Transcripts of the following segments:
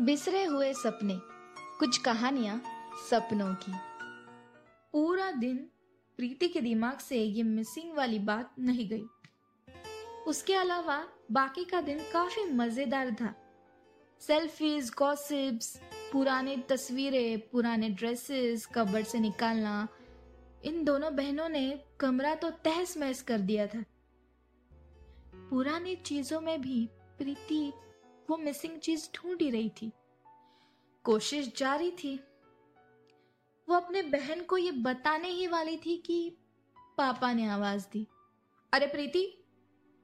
बिसरे हुए सपने, कुछ कहानियाँ सपनों की। पूरा दिन प्रीति के दिमाग से ये मिसिंग वाली बात नहीं गई। उसके अलावा बाकी का दिन काफ़ी मज़ेदार था। सेल्फीज गॉसिप्स पुराने तस्वीरें, पुराने ड्रेसेस कबर से निकालना, इन दोनों बहनों ने कमरा तो तहस महस कर दिया था। पुरानी चीज़ों में भी प्रीति वो मिसिंग चीज़ ढूंढ ही रही थी। कोशिश जारी थी। वो अपने बहन को ये बताने ही वाली थी कि पापा ने आवाज़ दी। अरे प्रीति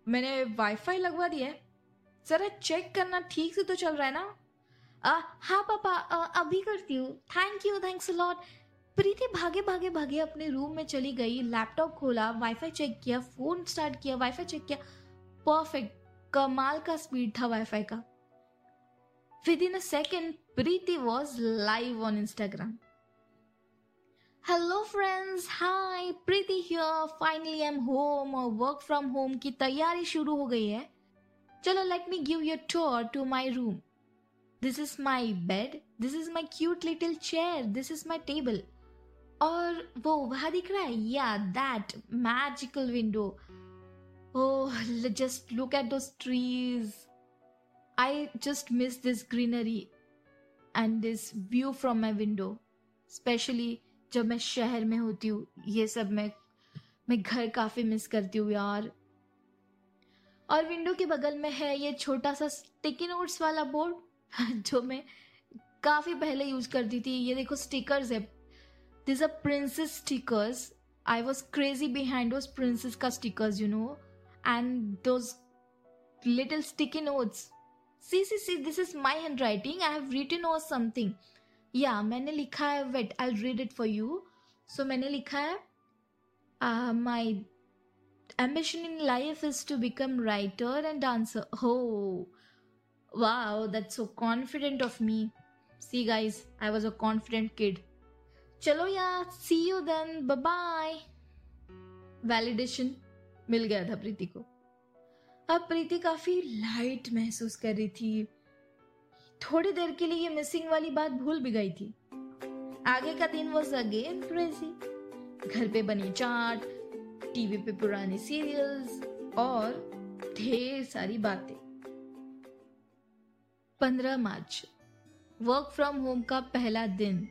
मैंने वाईफाई लगवा दिया है। जरा चेक करना ठीक से तो चल रहा है ना? आ, हाँ पापा आ, अभी करती हूँ। Thank you thanks lot Preeti भागे भागे भागे अपने रूम में चली गई। लैपटॉप खोला वाईफाई चेक किया फ़ोन स्टार्ट किया वाईफाई चेक किया। परफेक्ट कमाल का स्पीड था वाईफाई का। Within a second, Preeti was live on Instagram. Hello friends, hi, Preeti here. Finally I'm home और work from home की तैयारी शुरू हो गई है चलो let me give you a tour to my room. This is my bed. This is my cute little chair. This is my table. और वो वहां दिख रहा है या that magical window oh just look at those trees I just miss this greenery and this view from my window. Specially जब मैं शहर में होती हूँ। ये सब मैं मैं घर काफ़ी मिस करती हूँ यार। और विंडो के बगल में है ये छोटा सा स्टिकी नोट्स वाला बोर्ड जो मैं काफ़ी पहले यूज़ करती थी। ये देखो स्टिकर्स है। This a princess stickers I was crazy behind princess का stickers you know and those little sticky notes see see see this is my handwriting I have written or something या मैंने लिखा है wait I read it for you so मैंने लिखा है my ambition in life is to become writer and dancer हो वाह that so confident of me see guys I was a confident kid चलो yeah see you then bye validation मिल गया था प्रीति को। अब प्रीति काफ़ी लाइट महसूस कर रही थी। थोड़ी देर के लिए ये मिसिंग वाली बात भूल भी गई थी। आगे का दिन वॉज़ अगेन क्रेजी घर पे बनी चाट टीवी पे पुराने सीरियल्स और ढेर सारी बातें। पंद्रह मार्च वर्क फ्रॉम होम का पहला दिन।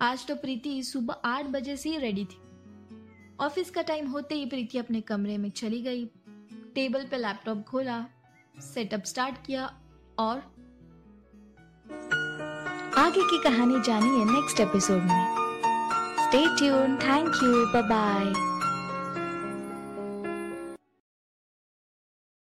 आज तो प्रीति सुबह आठ बजे से ही रेडी थी। ऑफ़िस का टाइम होते ही प्रीति अपने कमरे में चली गई। टेबल पे लैपटॉप खोला, सेटअप स्टार्ट किया और आगे की कहानी जानिए नेक्स्ट एपिसोड में। Stay tune thank you bye bye